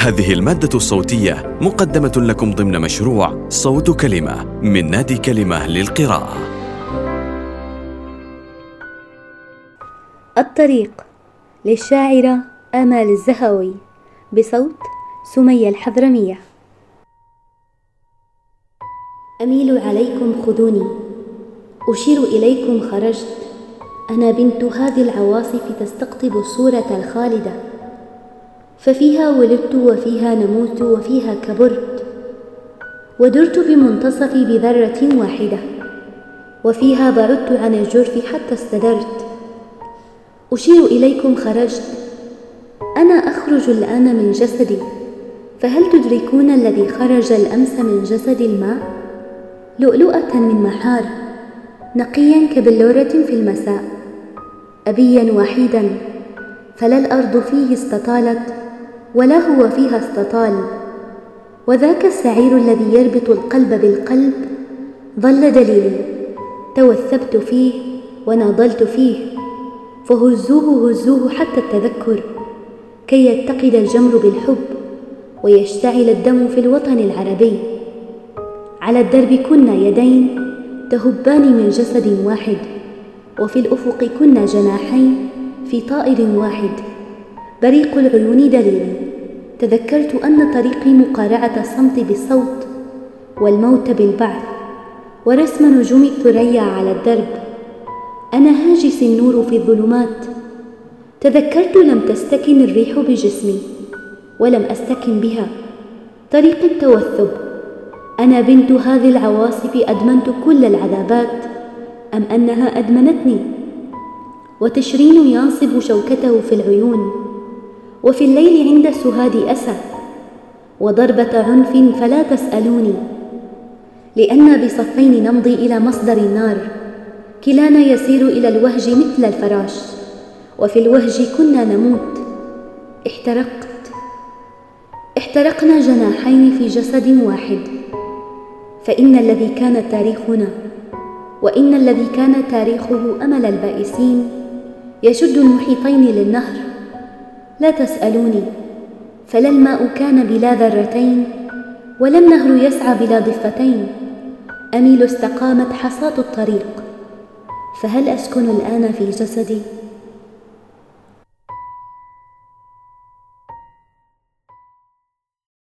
هذه المادة الصوتية مقدمة لكم ضمن مشروع صوت كلمة من نادي كلمة للقراءة. الطريق للشاعرة آمال الزهوي بصوت سمية الحضرمية. أميل عليكم خذوني. أشير إليكم خرجت. أنا بنت هذه العواصف تستقطب الصورة الخالدة. ففيها ولدت وفيها نموت وفيها كبرت. ودرت بمنتصفي بذرة واحدة. وفيها بعدت عن الجرف حتى استدرت. أشير إليكم خرجت. أنا أخرج الآن من جسدي. فهل تدركون الذي خرج الأمس من جسد الماء؟ لؤلؤة من محار. نقيا كبلورة في المساء. أبيا وحيدا فلا الأرض فيه استطالت. ولا هو فيها استطال. وذاك السعير الذي يربط القلب بالقلب ظل دليلي توثبت فيه وناضلت فيه. فهزوه هزوه حتى التذكر. كي يتقد الجمر بالحب ويشتعل الدم في الوطن العربي. على الدرب كنا يدين تهبان من جسد واحد. وفي الأفق كنا جناحين في طائر واحد. بريق العيون دليلي تذكرت أن طريقي مقارعة الصمت بالصوت والموت بالبعث ورسم نجوم الثريا على الدرب. أنا هاجس النور في الظلمات. تذكرت لم تستكن الريح بجسمي ولم أستكن بها. طريق التوثب. أنا بنت هذه العواصف أدمنت كل العذابات. أم أنها أدمنتني؟ وتشرين ينصب شوكته في العيون. وفي الليل عند السهاد أسى وضربة عنف فلا تسألوني لأن بصفين نمضي إلى مصدر النار كلانا يسير إلى الوهج مثل الفراش وفي الوهج كنا نموت. احترقت احترقنا جناحين في جسد واحد فإن الذي كان تاريخنا وإن الذي كان تاريخه أمل البائسين يشد المحيطين للنهر. لا تسألوني فلا الماء كان بلا ذرتين ولا النهر يسعى بلا ضفتين أميل استقامت حصاة الطريق فهل أسكن الآن في جسدي؟